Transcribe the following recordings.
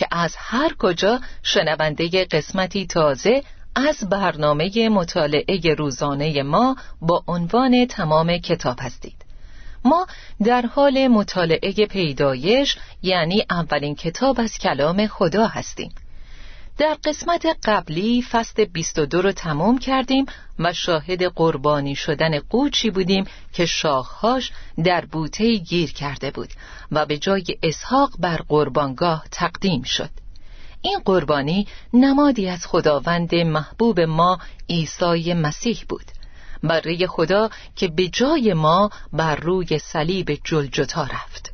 که از هر کجا شنونده قسمتی تازه از برنامه مطالعه روزانه ما با عنوان تمام کتاب هستید. ما در حال مطالعه پیدایش یعنی اولین کتاب از کلام خدا هستیم. در قسمت قبلی فصل 22 رو تمام کردیم و شاهد قربانی شدن قوچی بودیم که شاخهاش در بوته گیر کرده بود و به جای اسحاق بر قربانگاه تقدیم شد. این قربانی نمادی از خداوند محبوب ما عیسی مسیح بود. برای خدا که به جای ما بر روی صلیب جلجتا رفت.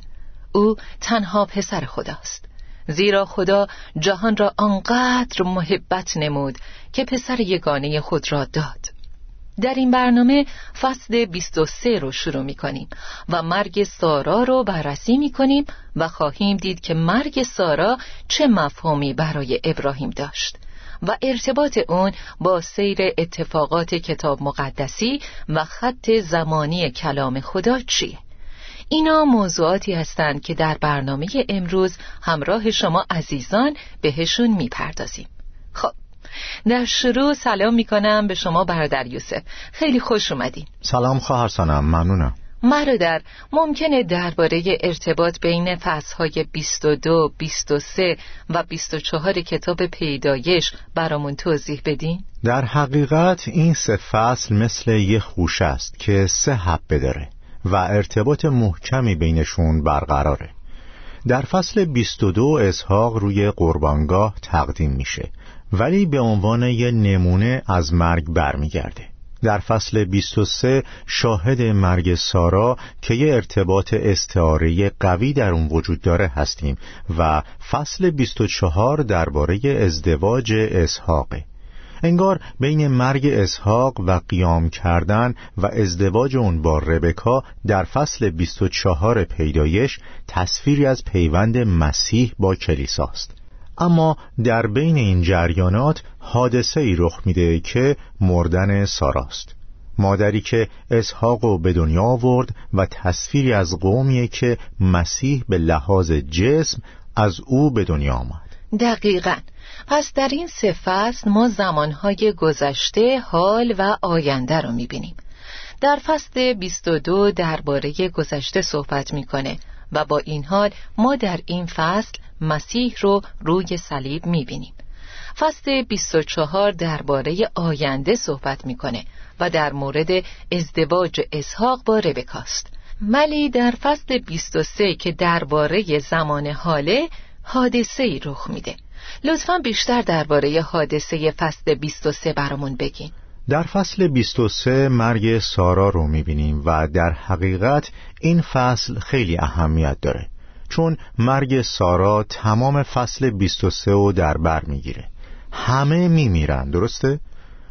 او تنها پسر خداست. زیرا خدا جهان را آنقدر محبت نمود که پسر یگانه خود را داد. در این برنامه فصل 23 رو شروع می کنیم و مرگ سارا رو بررسی می کنیم و خواهیم دید که مرگ سارا چه مفهومی برای ابراهیم داشت و ارتباط اون با سیر اتفاقات کتاب مقدسی و خط زمانی کلام خدا چیه. اینا موضوعاتی هستند که در برنامه امروز همراه شما عزیزان بهشون می‌پردازیم. خب در شروع سلام می‌کنم به شما برادر یوسف. خیلی خوش اومدین. سلام خواهر سنم ممنونم. برادر ممکنه درباره ارتباط بین فصلهای 22, 23 و 24 کتاب پیدایش برامون توضیح بدین؟ در حقیقت این سه فصل مثل یه خوش است که سه حبه داره. و ارتباط محکمی بینشون برقراره. در فصل 22 اسحاق روی قربانگاه تقدیم میشه ولی به عنوان یه نمونه از مرگ برمیگرده. در فصل 23 شاهد مرگ سارا که یه ارتباط استعاره قوی در اون وجود داره هستیم و فصل 24 درباره ازدواج اسحاقه. انگار بین مرگ اسحاق و قیام کردن و ازدواج اون با ربکا در فصل 24 پیدایش تصویری از پیوند مسیح با کلیساست اما در بین این جریانات حادثه ای رخ میده که مردن ساراست مادری که اسحاق رو به دنیا آورد و تصویری از قومیه که مسیح به لحاظ جسم از او به دنیا آمد. دقیقا. پس در این سه فصل ما زمانهای گذشته حال و آینده رو می‌بینیم. در فصل 22 درباره گذشته صحبت می‌کنه و با این حال ما در این فصل مسیح رو روی صلیب می‌بینیم. فصل 24 درباره آینده صحبت می‌کنه و در مورد ازدواج اسحاق با ربکاست ولی در فصل 23 که درباره زمان حاله حادثه ای رخ میده. لطفا بیشتر درباره حادثه فصل 23 برامون بگین. در فصل 23 مرگ سارا رو می‌بینیم و در حقیقت این فصل خیلی اهمیت داره چون مرگ سارا تمام فصل 23 رو در بر می‌گیره. همه میمیرن درسته؟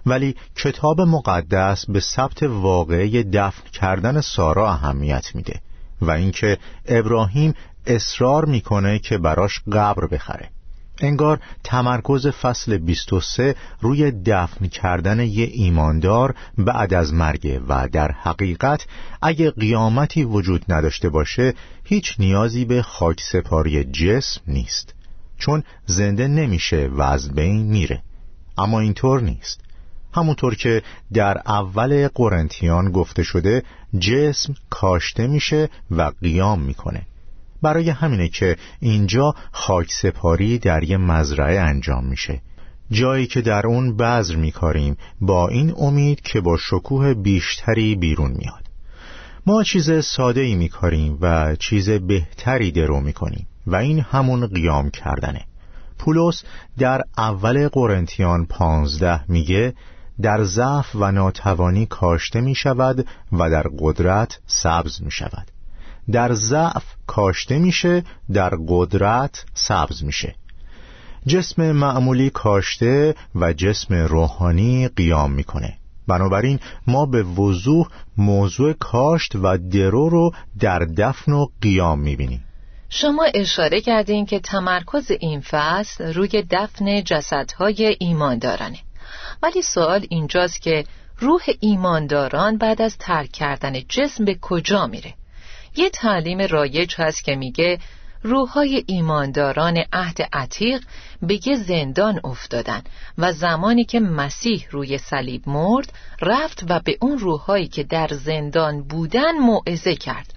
ولی کتاب مقدس به ثبت واقعی دفن کردن سارا اهمیت میده و اینکه ابراهیم اصرار می‌کنه که براش قبر بخره. انگار تمرکز فصل 23 روی دفن کردن یه ایماندار بعد از مرگ و در حقیقت اگه قیامتی وجود نداشته باشه هیچ نیازی به خاک سپاری جسم نیست. چون زنده نمیشه و از بین میره. اما اینطور نیست. همونطور که در اول قرنتیان گفته شده جسم کاشته میشه و قیام می‌کنه. برای همینه که اینجا خاک سپاری در یه مزرعه انجام میشه. جایی که در اون بذر میکاریم با این امید که با شکوه بیشتری بیرون میاد. ما چیز ساده ای میکاریم و چیز بهتری درو می‌کنیم و این همون قیام کردنه. پولس در اول قرنتیان پانزده میگه در ضعف و ناتوانی کاشته می شود و در قدرت سبز می شود در ضعف کاشته میشه در قدرت سبز میشه. جسم معمولی کاشته و جسم روحانی قیام می‌کنه. بنابراین ما به وضوح موضوع کاشت و درو رو در دفن و قیام می‌بینیم. شما اشاره کردین که تمرکز این فصل روی دفن جسدهای ایماندارانه ولی سوال اینجاست که روح ایمانداران بعد از ترک کردن جسم به کجا میره؟ یه تعلیم رایج هست که میگه روحای ایمانداران عهد عتیق به یه زندان افتادن و زمانی که مسیح روی صلیب مرد رفت و به اون روحایی که در زندان بودن موعظه کرد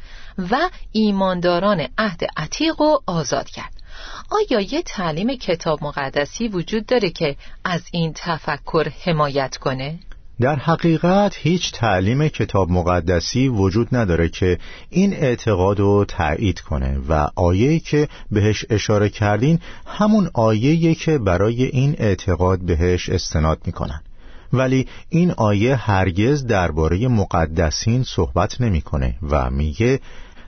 و ایمانداران عهد عتیق رو آزاد کرد آیا یه تعلیم کتاب مقدسی وجود داره که از این تفکر حمایت کنه؟ در حقیقت هیچ تعلیم کتاب مقدسی وجود نداره که این اعتقاد رو تایید کنه و آیه‌ای که بهش اشاره کردین همون آیه‌ای که برای این اعتقاد بهش استناد می‌کنن. ولی این آیه هرگز درباره مقدسین صحبت نمی‌کنه و میگه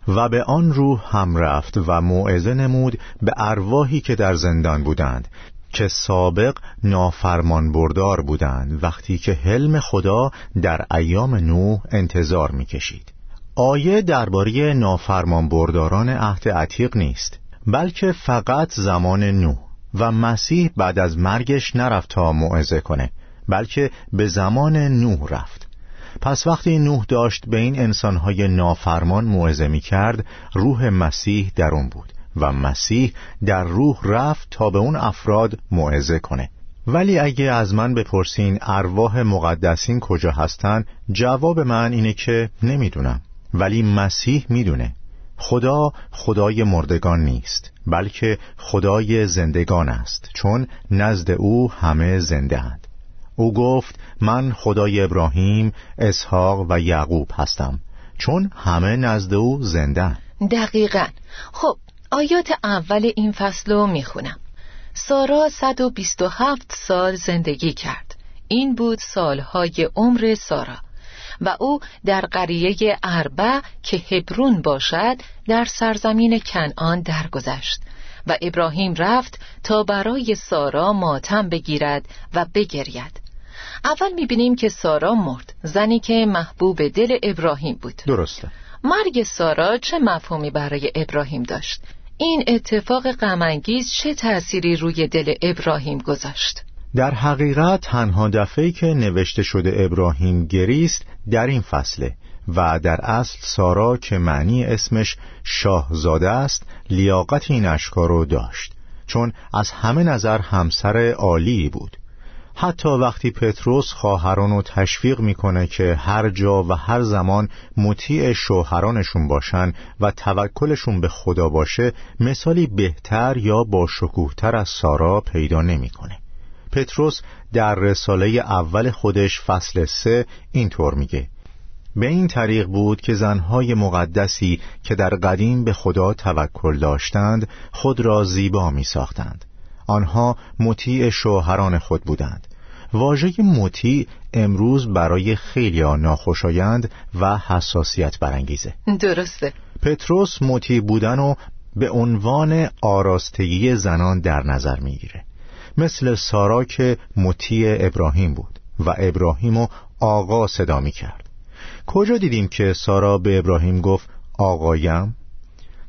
و به آن روح هم رفت و موعظه نمود به ارواحی که در زندان بودند. که سابق نافرمان بردار بودند وقتی که حلم خدا در ایام نوح انتظار می‌کشید. آیه درباره نافرمان برداران عهد عتیق نیست بلکه فقط زمان نوح و مسیح بعد از مرگش نرفت تا موعظه کنه بلکه به زمان نوح رفت. پس وقتی نوح داشت به این انسانهای نافرمان موعظه می کرد روح مسیح در اون بود. و مسیح در روح رفت تا به اون افراد موعظه کنه. ولی اگه از من بپرسین ارواح مقدسین کجا هستن جواب من اینه که نمی‌دونم. ولی مسیح می‌دونه. خدا خدای مردگان نیست بلکه خدای زندگان است چون نزد او همه زنده اند. او گفت من خدای ابراهیم، اسحاق و یعقوب هستم چون همه نزد او زنده دقیقا. خب آیات اول این فصل رو می‌خونم. سارا 127 سال زندگی کرد. این بود سالهای عمر سارا و او در قریه اربع که هبرون باشد در سرزمین کنعان درگذشت و ابراهیم رفت تا برای سارا ماتم بگیرد و بگرید. اول می‌بینیم که سارا مرد. زنی که محبوب دل ابراهیم بود. درسته. مرگ سارا چه مفهومی برای ابراهیم داشت؟ این اتفاق غمانگیز چه تأثیری روی دل ابراهیم گذاشت؟ در حقیقت تنها دفعه که نوشته شده ابراهیم گریست در این فصله و در اصل سارا که معنی اسمش شاهزاده است لیاقت این اشکار رو داشت. چون از همه نظر همسر عالی بود. حتی وقتی پتروس خواهران رو تشویق می‌کنه که هر جا و هر زمان مطیع شوهرانشون باشن و توکلشون به خدا باشه مثالی بهتر یا با شکوهتر از سارا پیدا نمی‌کنه. پتروس در رساله اول خودش فصل سه اینطور میگه. به این طریق بود که زنهای مقدسی که در قدیم به خدا توکل داشتند خود را زیبا می ساختند آنها مطیع شوهران خود بودند. واژه مطیع امروز برای خیلی ناخوشایند و حساسیت برانگیزه. درسته. پتروس مطیع بودن و به عنوان آراستگی زنان در نظر می‌گیره. مثل سارا که مطیع ابراهیم بود و ابراهیم و آقا صدا می کرد کجا دیدیم که سارا به ابراهیم گفت آقایم؟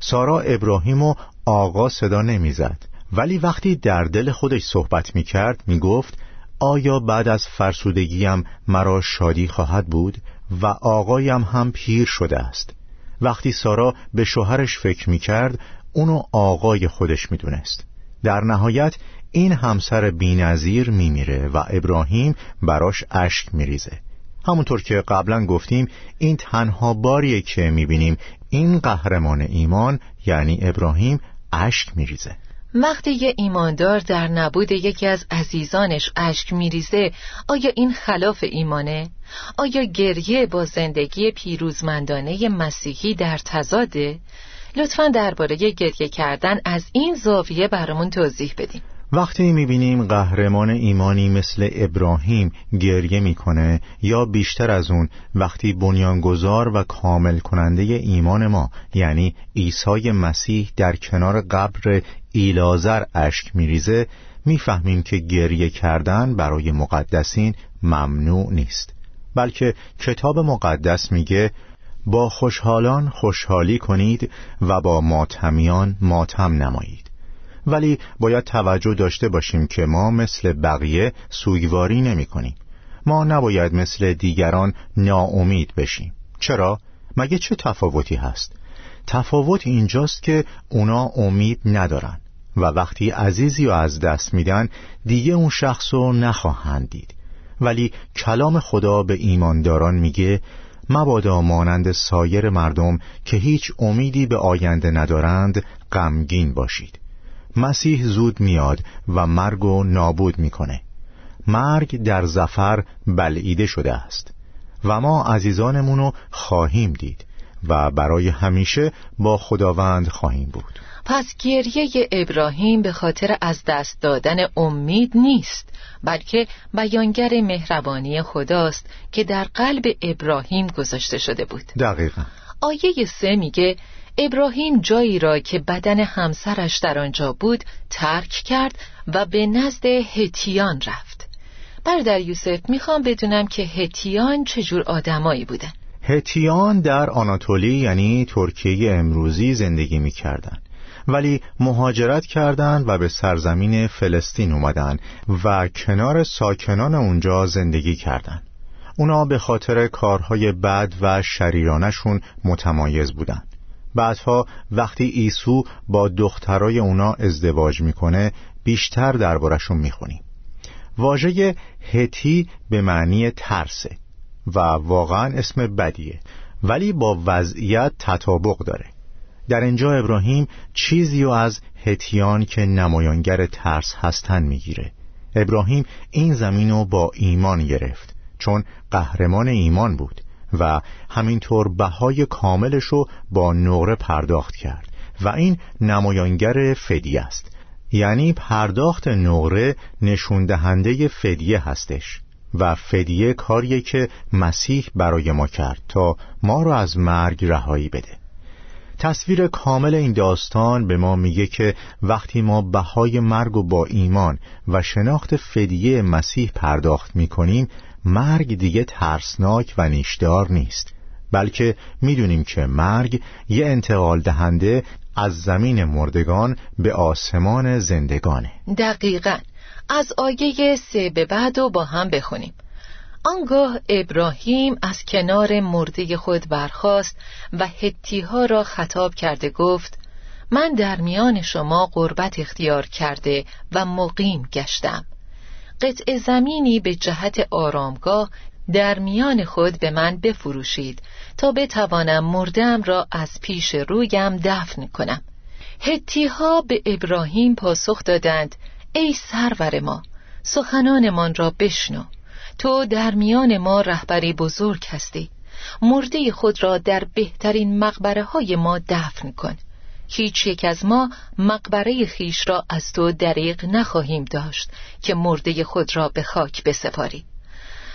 سارا ابراهیم و آقا صدا نمی‌زد ولی وقتی در دل خودش صحبت می کرد می گفت آیا بعد از فرسودگیم مرا شادی خواهد بود و آقایم هم پیر شده است؟ وقتی سارا به شوهرش فکر می کرد اونو آقای خودش می دونست در نهایت این همسر بینظیر می میره و ابراهیم براش اشک می ریزه همونطور که قبلا گفتیم این تنها باریه که می‌بینیم این قهرمان ایمان یعنی ابراهیم اشک میریزه. وقتی یه ایماندار در نبود یکی از عزیزانش اشک میریزه آیا این خلاف ایمانه؟ آیا گریه با زندگی پیروزمندانه مسیحی در تزاده؟ لطفا درباره گریه کردن از این زاویه برامون توضیح بدیم وقتی می‌بینیم قهرمان ایمانی مثل ابراهیم گریه می‌کنه یا بیشتر از اون وقتی بنیانگذار و کامل کننده ایمان ما یعنی عیسی مسیح در کنار قبر ایلازر اشک میریزه می‌فهمیم که گریه کردن برای مقدسین ممنوع نیست. بلکه کتاب مقدس میگه با خوشحالان خوشحالی کنید و با ماتمیان ماتم نمایید. ولی باید توجه داشته باشیم که ما مثل بقیه سوگواری نمی کنیم. ما نباید مثل دیگران ناامید بشیم چرا؟ مگه چه تفاوتی هست؟ تفاوت اینجاست که اونا امید ندارن و وقتی عزیزی رو از دست میدن دیگه اون شخص رو نخواهند دید ولی کلام خدا به ایمانداران میگه مبادا مانند سایر مردم که هیچ امیدی به آینده ندارند غمگین باشید مسیح زود میاد و مرگ و نابود می‌کنه. مرگ در زفر بلعیده شده است. و ما عزیزانمونو خواهیم دید و برای همیشه با خداوند خواهیم بود. پس گریه ابراهیم به خاطر از دست دادن امید نیست بلکه بیانگر مهربانی خداست که در قلب ابراهیم گذاشته شده بود. دقیقا. آیه سه میگه ابراهیم جایی را که بدن همسرش در آنجا بود ترک کرد و به نزد هتیان رفت برادر یوسف می‌خوام بدونم که هتیان چجور آدمایی بودن هتیان در آناتولی یعنی ترکیه امروزی زندگی می‌کردن ولی مهاجرت کردند و به سرزمین فلسطین اومدن و کنار ساکنان اونجا زندگی کردند. اونا به خاطر کارهای بد و شریرانشون متمایز بودند. بعدها وقتی ایسو با دخترای اونا ازدواج می‌کنه بیشتر دربارشون می‌خونیم واژه هتی به معنی ترسه و واقعا اسم بدیه ولی با وضعیت تطابق داره. در اینجا ابراهیم چیزی از هتیان که نمایانگر ترس هستن می‌گیره. ابراهیم این زمین رو با ایمان گرفت چون قهرمان ایمان بود. و همینطور بهای کاملش رو با نقره پرداخت کرد و این نمایانگر فدیه است. یعنی پرداخت نقره نشون دهنده فدیه هستش و فدیه کاریه که مسیح برای ما کرد تا ما رو از مرگ رهایی بده. تصویر کامل این داستان به ما میگه که وقتی ما بهای مرگ و با ایمان و شناخت فدیه مسیح پرداخت می‌کنیم مرگ دیگه ترسناک و نیشدار نیست بلکه می‌دونیم که مرگ یه انتقال دهنده از زمین مردگان به آسمان زندگانه. دقیقا. از آیه سه به بعد و با هم بخونیم. آنگاه ابراهیم از کنار مرده خود برخاست و هتیها را خطاب کرده گفت من در میان شما قربت اختیار کرده و مقیم گشتم. قطع زمینی به جهت آرامگاه در میان خود به من بفروشید تا بتوانم مردم را از پیش رویم دفن کنم. هتیها به ابراهیم پاسخ دادند ای سرور ما سخنانمان را بشنو. تو در میان ما رهبری بزرگ هستی. مرده خود را در بهترین مقبره های ما دفن کن. هیچ یک از ما مقبره خیش را از تو دریغ نخواهیم داشت که مرده خود را به خاک بسپاری.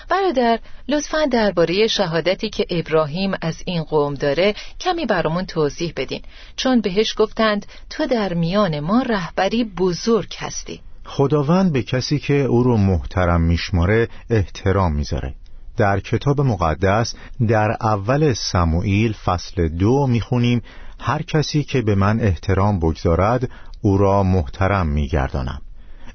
برادر لطفا درباره شهادتی که ابراهیم از این قوم داره کمی برامون توضیح بدین. چون بهش گفتند تو در میان ما رهبری بزرگ هستی. خداوند به کسی که او رو محترم میشماره احترام می‌ذاره. در کتاب مقدس در اول سموئیل فصل دو می‌خونیم هر کسی که به من احترام بگذارد او را محترم میگردانم.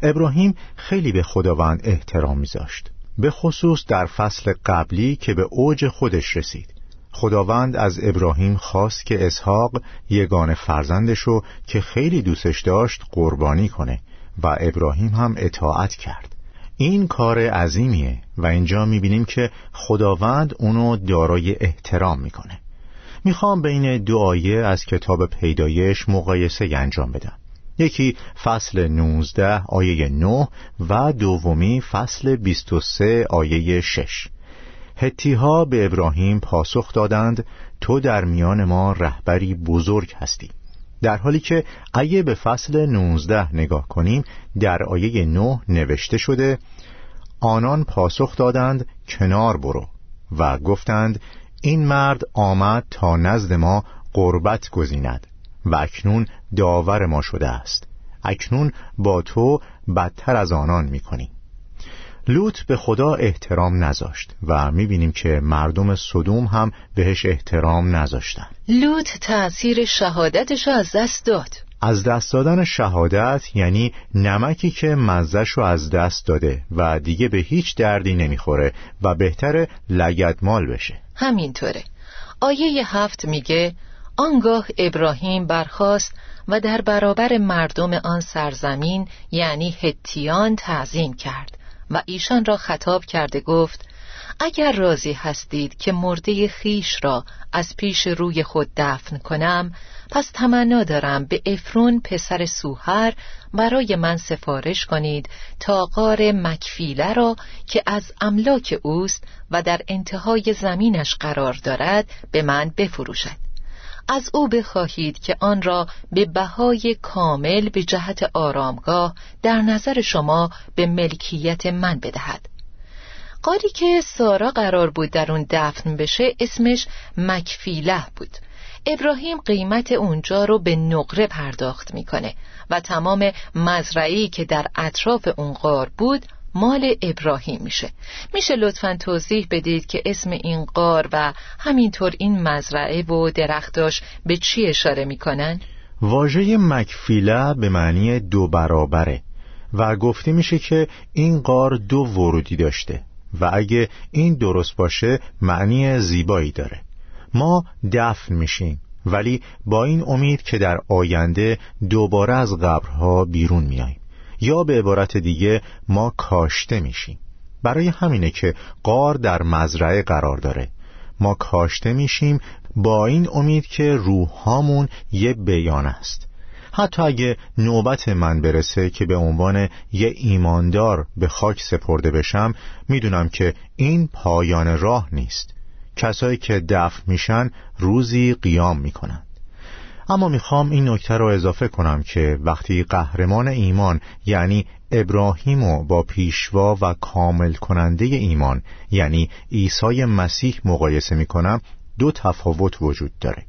ابراهیم خیلی به خداوند احترام میذاشت به خصوص در فصل قبلی که به اوج خودش رسید. خداوند از ابراهیم خواست که اسحاق یگان فرزندشو که خیلی دوستش داشت قربانی کنه و ابراهیم هم اطاعت کرد. این کار عظیمیه و اینجا می‌بینیم که خداوند اونو دارای احترام می‌کنه. می‌خوام بین دو آیه از کتاب پیدایش مقایسه انجام بدم. یکی فصل 19 آیه 9 و دومی فصل 23 آیه 6 هتیها به ابراهیم پاسخ دادند تو در میان ما رهبری بزرگ هستی. در حالی که اگه به فصل 19 نگاه کنیم در آیه 9 نوشته شده آنان پاسخ دادند کنار برو. و گفتند این مرد آمد تا نزد ما قربت گزیند و اکنون داور ما شده است. اکنون با تو بدتر از آنان می‌کنی. لوط به خدا احترام نذاشت و می‌بینیم که مردم صدوم هم بهش احترام نذاشتن لوط تأثیر شهادتش از دست داد. از دست دادن شهادت یعنی نمکی که مزش از دست داده و دیگه به هیچ دردی نمی‌خوره و بهتر لگدمال بشه. همینطوره. آیه هفت میگه آنگاه ابراهیم برخاست و در برابر مردم آن سرزمین یعنی هتیان تعظیم کرد و ایشان را خطاب کرده گفت اگر راضی هستید که مرده خیش را از پیش روی خود دفن کنم پس تمنا دارم به افرون پسر سوهر برای من سفارش کنید تا غار مکفیله را که از املاک اوست و در انتهای زمینش قرار دارد به من بفروشد. از او بخواهید که آن را به بهای کامل به جهت آرامگاه در نظر شما به ملکیت من بدهد. قاری که سارا قرار بود در اون دفن بشه اسمش مکفیله بود. ابراهیم قیمت اونجا رو به نقره پرداخت می‌کنه و تمام مزرعی که در اطراف اون غار بود مال ابراهیم میشه. میشه لطفا توضیح بدید که اسم این قار و همینطور این مزرعه و درختاش به چی اشاره می‌کنن؟ واژه مکفیله به معنی دو برابره و گفته میشه که این قار دو ورودی داشته. و اگه این درست باشه معنی زیبایی داره. ما دفن میشیم ولی با این امید که در آینده دوباره از قبرها بیرون میاییم. یا به عبارت دیگه ما کاشته میشیم. برای همینه که قار در مزرعه قرار داره. ما کاشته میشیم با این امید که روحامون یه بیان است. حتی اگه نوبت من برسه که به عنوان یه ایماندار به خاک سپرده بشم می‌دونم که این پایان راه نیست. کسایی که دفن میشن روزی قیام می‌کنن اما می‌خوام این نکته را اضافه کنم که وقتی قهرمان ایمان یعنی ابراهیم و با پیشوا و کامل کننده ایمان یعنی عیسی مسیح مقایسه می‌کنم دو تفاوت وجود داره.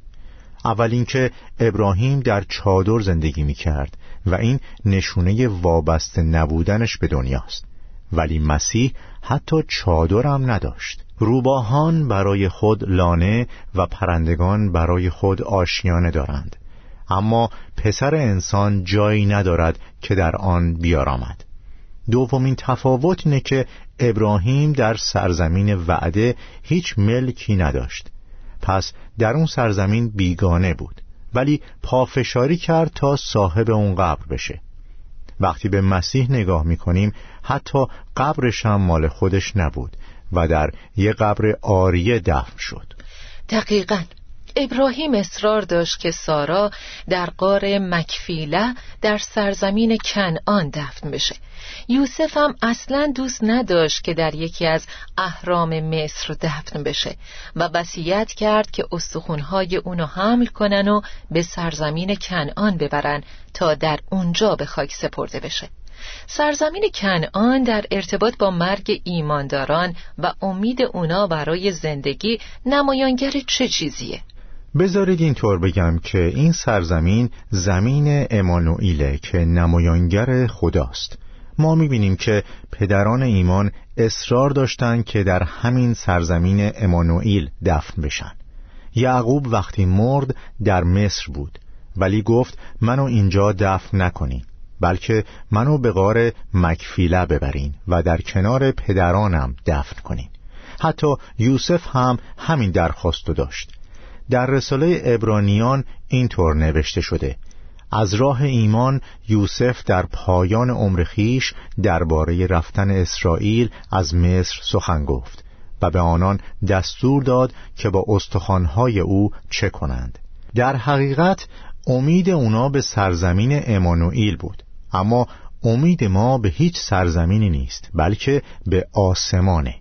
اول اینکه ابراهیم در چادر زندگی می‌کرد و این نشونه وابسته نبودنش به دنیاست. ولی مسیح حتی چادرم نداشت. روباهان برای خود لانه و پرندگان برای خود آشیانه دارند. اما پسر انسان جایی ندارد که در آن بیارامد. دومین تفاوت اینه که ابراهیم در سرزمین وعده هیچ ملکی نداشت. پس در اون سرزمین بیگانه بود ولی پافشاری کرد تا صاحب اون قبر بشه. وقتی به مسیح نگاه می‌کنیم حتی قبرش هم مال خودش نبود و در یه قبر آریه دفن شد. دقیقا. ابراهیم اصرار داشت که سارا در قار مکفیله در سرزمین کنعان دفن بشه یوسف هم اصلا دوست نداشت که در یکی از اهرام مصر دفن بشه و وصیت کرد که استخونهای اونو حمل کنن و به سرزمین کنعان ببرن تا در اونجا به خاک سپرده بشه سرزمین کنعان در ارتباط با مرگ ایمانداران و امید اونا برای زندگی نمایانگر چه چیزیه؟ بذارید اینطور بگم که این سرزمین زمین امانوئیله که نمایانگر خداست. ما می‌بینیم که پدران ایمان اصرار داشتند که در همین سرزمین امانوئیل دفن بشن. یعقوب وقتی مرد در مصر بود ولی گفت منو اینجا دفن نکنین بلکه منو به غار مکفیله ببرین و در کنار پدرانم دفن کنین. حتی یوسف هم همین درخواستو داشت. در رساله ابرانیان اینطور نوشته شده. از راه ایمان یوسف در پایان عمر خیش درباره رفتن اسرائیل از مصر سخن گفت و به آنان دستور داد که با استخوانهای او چه کنند. در حقیقت امید اونا به سرزمین امانوئیل بود اما امید ما به هیچ سرزمینی نیست بلکه به آسمانه.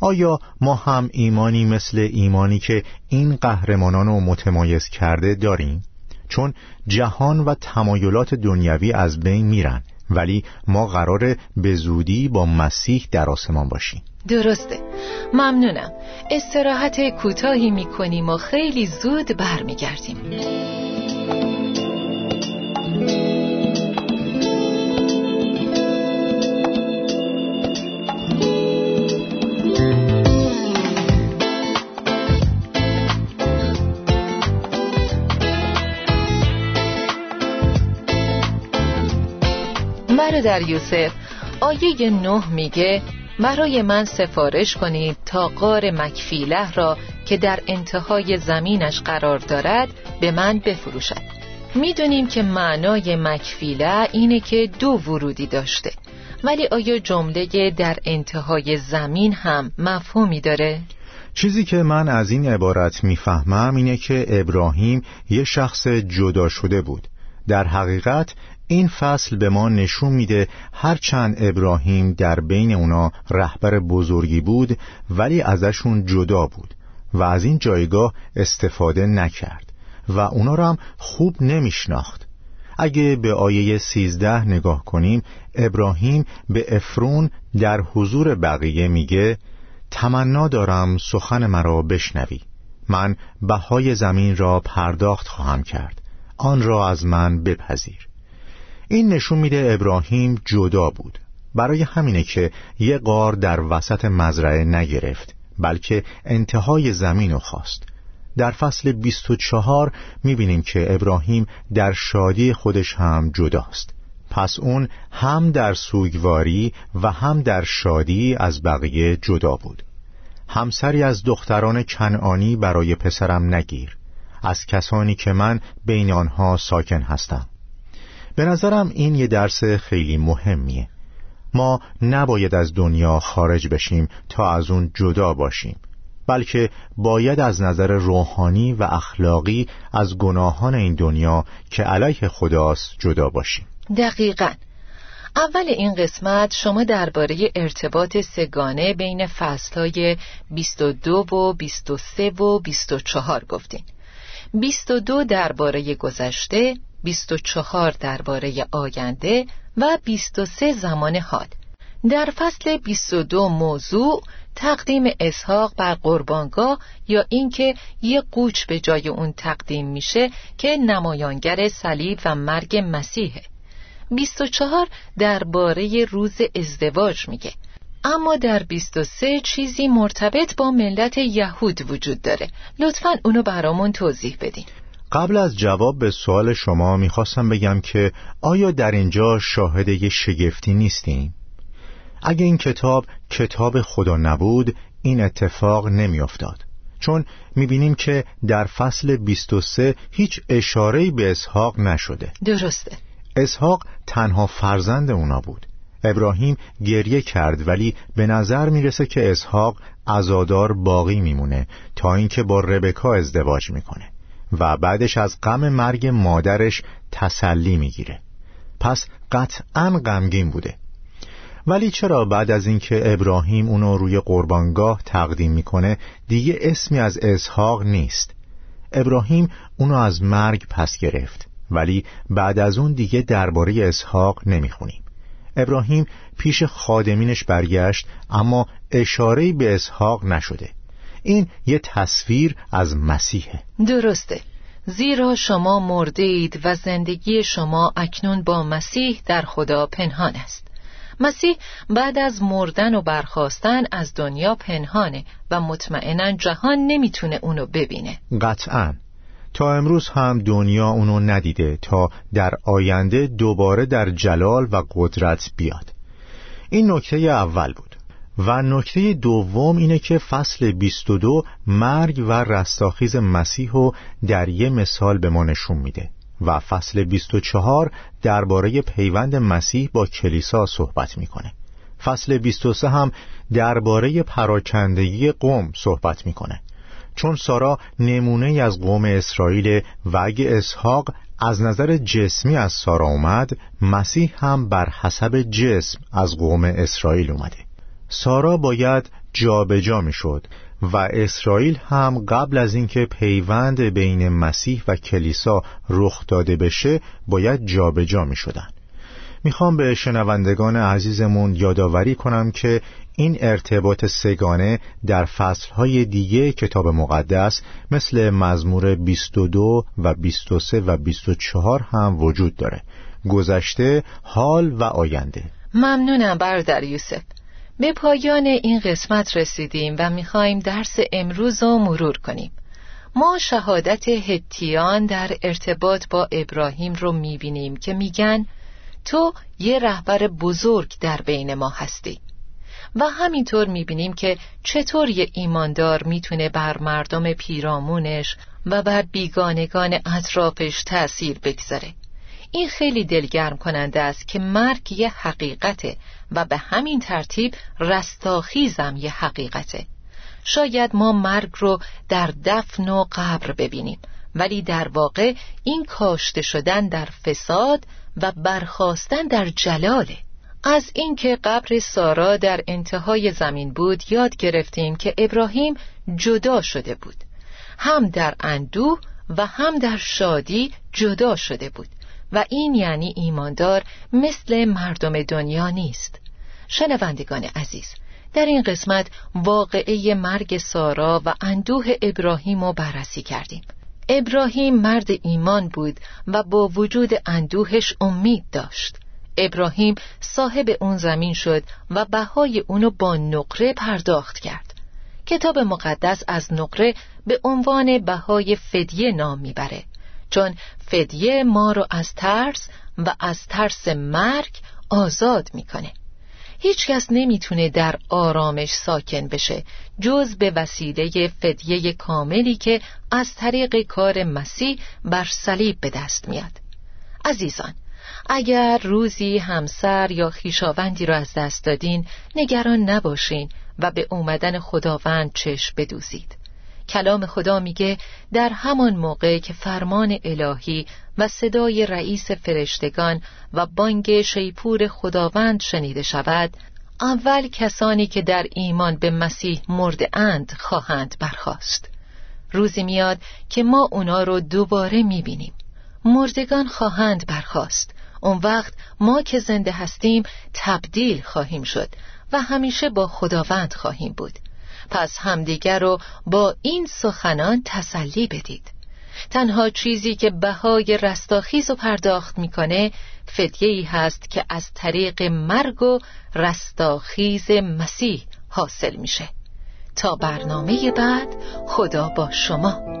آیا ما هم ایمانی مثل ایمانی که این قهرمانان رو متمایز کرده داریم؟ چون جهان و تمایلات دنیوی از بین میرن ولی ما قراره به زودی با مسیح در آسمان باشیم. درسته. ممنونم. استراحت کوتاهی می‌کنیم و خیلی زود برمیگردیم. در یوسف آیه نه میگه برای من سفارش کنید تا قار مکفیله را که در انتهای زمینش قرار دارد به من بفروشد. می‌دونیم که معنای مکفیله اینه که دو ورودی داشته. ولی آیا جمله در انتهای زمین هم مفهومی داره؟ چیزی که من از این عبارت می‌فهمم اینه که ابراهیم یه شخص جدا شده بود. در حقیقت این فصل به ما نشون میده هرچند ابراهیم در بین اونا رهبر بزرگی بود ولی ازشون جدا بود و از این جایگاه استفاده نکرد و اونا رو هم خوب نمیشناخت. اگه به آیه سیزده نگاه کنیم ابراهیم به افرون در حضور بقیه میگه تمنا دارم سخن مرا بشنوی من بهای زمین را پرداخت خواهم کرد آن را از من بپذیر. این نشون میده ابراهیم جدا بود. برای همینه که یه قار در وسط مزرعه نگرفت بلکه انتهای زمین رو خواست. در فصل 24 می‌بینیم که ابراهیم در شادی خودش هم جداست. پس اون هم در سوگواری و هم در شادی از بقیه جدا بود. همسری از دختران کنعانی برای پسرم نگیر. از کسانی که من بین آنها ساکن هستم. به نظرم این یه درس خیلی مهمیه. ما نباید از دنیا خارج بشیم تا از اون جدا باشیم بلکه باید از نظر روحانی و اخلاقی از گناهان این دنیا که علیه خداست جدا باشیم. دقیقا. اول این قسمت شما درباره ارتباط سگانه بین فصلهای 22 و 23 و 24 گفتین. 22 درباره گذشته 24 درباره آینده و 23 زمان حال. در فصل 22 موضوع تقدیم اسحاق بر قربانگاه یا اینکه یه قوچ به جای اون تقدیم میشه که نمایانگر صلیب و مرگ مسیحه 24 درباره روز ازدواج میگه. اما در 23 چیزی مرتبط با ملت یهود وجود داره. لطفا اونو برامون توضیح بدین. قبل از جواب به سوال شما می‌خواستم بگم که آیا در اینجا شاهد یه شگفتی نیستیم؟ اگه این کتاب کتاب خدا نبود این اتفاق نمیافتاد. چون می‌بینیم که در فصل 23 هیچ اشارهی به اسحاق نشده. درسته. اسحاق تنها فرزند اونا بود. ابراهیم گریه کرد ولی به نظر می‌رسه که اسحاق ازادار باقی میمونه تا اینکه با ربکا ازدواج می‌کنه. و بعدش از غم مرگ مادرش تسلی می‌گیره. پس قطعا غمگین بوده. ولی چرا بعد از اینکه ابراهیم اونو روی قربانگاه تقدیم می‌کنه دیگه اسمی از اسحاق نیست؟ ابراهیم اونو از مرگ پس گرفت ولی بعد از اون دیگه درباره اسحاق نمی‌خونیم. ابراهیم پیش خادمینش برگشت اما اشارهی به اسحاق نشده. این یه تصویر از مسیحه. درسته. زیرا شما مرده اید و زندگی شما اکنون با مسیح در خدا پنهان است. مسیح بعد از مردن و برخواستن از دنیا پنهانه و مطمئنا جهان نمی‌تونه اونو ببینه. قطعا. تا امروز هم دنیا اونو ندیده تا در آینده دوباره در جلال و قدرت بیاد. این نکته اول بود. و نکته دوم اینه که فصل 22 مرگ و رستاخیز مسیح رو در یه مثال به ما نشون میده و فصل 24 درباره پیوند مسیح با کلیسا صحبت می‌کنه. فصل 23 هم درباره پراکندگی قوم صحبت می‌کنه. چون سارا نمونه از قوم اسرائیل و اگه اسحاق از نظر جسمی از سارا اومد مسیح هم بر حسب جسم از قوم اسرائیل اومده. سارا باید جابجا جا می‌شد و اسرائیل هم قبل از اینکه پیوند بین مسیح و کلیسا رخ داده بشه باید جابجا شدن می‌خوام به شنوندگان عزیزمون یادآوری کنم که این ارتباط سگانه در فصلهای دیگه کتاب مقدس مثل مزمور 22 و 23 و 24 هم وجود داره. گذشته، حال و آینده. ممنونم برادر یوسف. به پایان این قسمت رسیدیم و می‌خواهیم درس امروز رو مرور کنیم. ما شهادت هتیان در ارتباط با ابراهیم رو می‌بینیم که میگن تو یه رهبر بزرگ در بین ما هستی. و همینطور می‌بینیم که چطور یه ایماندار می‌تونه بر مردم پیرامونش و بر بیگانگان اطرافش تأثیر بگذاره. این خیلی دلگرم کننده است که مرگ یه حقیقته و به همین ترتیب رستاخیزم یه حقیقته. شاید ما مرگ رو در دفن و قبر ببینیم ولی در واقع این کاشته شدن در فساد و برخواستن در جلاله. از اینکه قبر سارا در انتهای زمین بود یاد گرفتیم که ابراهیم جدا شده بود. هم در اندوه و هم در شادی جدا شده بود. و این یعنی ایماندار مثل مردم دنیا نیست. شنوندگان عزیز در این قسمت واقعه مرگ سارا و اندوه ابراهیم رو بررسی کردیم. ابراهیم مرد ایمان بود و با وجود اندوهش امید داشت. ابراهیم صاحب اون زمین شد و بهای اونو با نقره پرداخت کرد. کتاب مقدس از نقره به عنوان بهای فدیه نام می‌بره. چون فدیه ما رو از ترس و از ترس مرگ آزاد می‌کنه. هیچ کس نمی‌تونه در آرامش ساکن بشه جز به وسیله فدیه کاملی که از طریق کار مسیح بر صلیب به دست میاد. عزیزان اگر روزی همسر یا خیشاوندی را از دست دادین نگران نباشین و به اومدن خداوند چشم بدوزید. کلام خدا میگه در همان موقع که فرمان الهی و صدای رئیس فرشتگان و بانگ شیپور خداوند شنیده شود اول کسانی که در ایمان به مسیح مرده اند خواهند برخاست. روزی میاد که ما اونا رو دوباره می‌بینیم. مردگان خواهند برخاست. اون وقت ما که زنده هستیم تبدیل خواهیم شد و همیشه با خداوند خواهیم بود. پس همدیگر رو با این سخنان تسلی بدید. تنها چیزی که بهای رستاخیز و پرداخت می‌کنه ای هست که از طریق مرگ و رستاخیز مسیح حاصل میشه. تا برنامه بعد خدا با شما.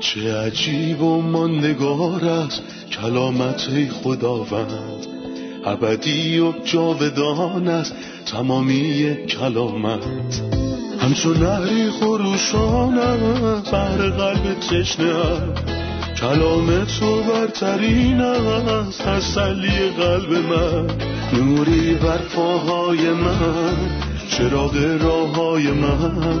چه عجیب و ماندگار است کلامت خداوند. ابدی و جاودان است تمامی کلامت. همچون نهری خروشان است بر قلب تشنه کلام تو برترین است تسلی قلب من. نوری بر پاهای من چراغ راه های من.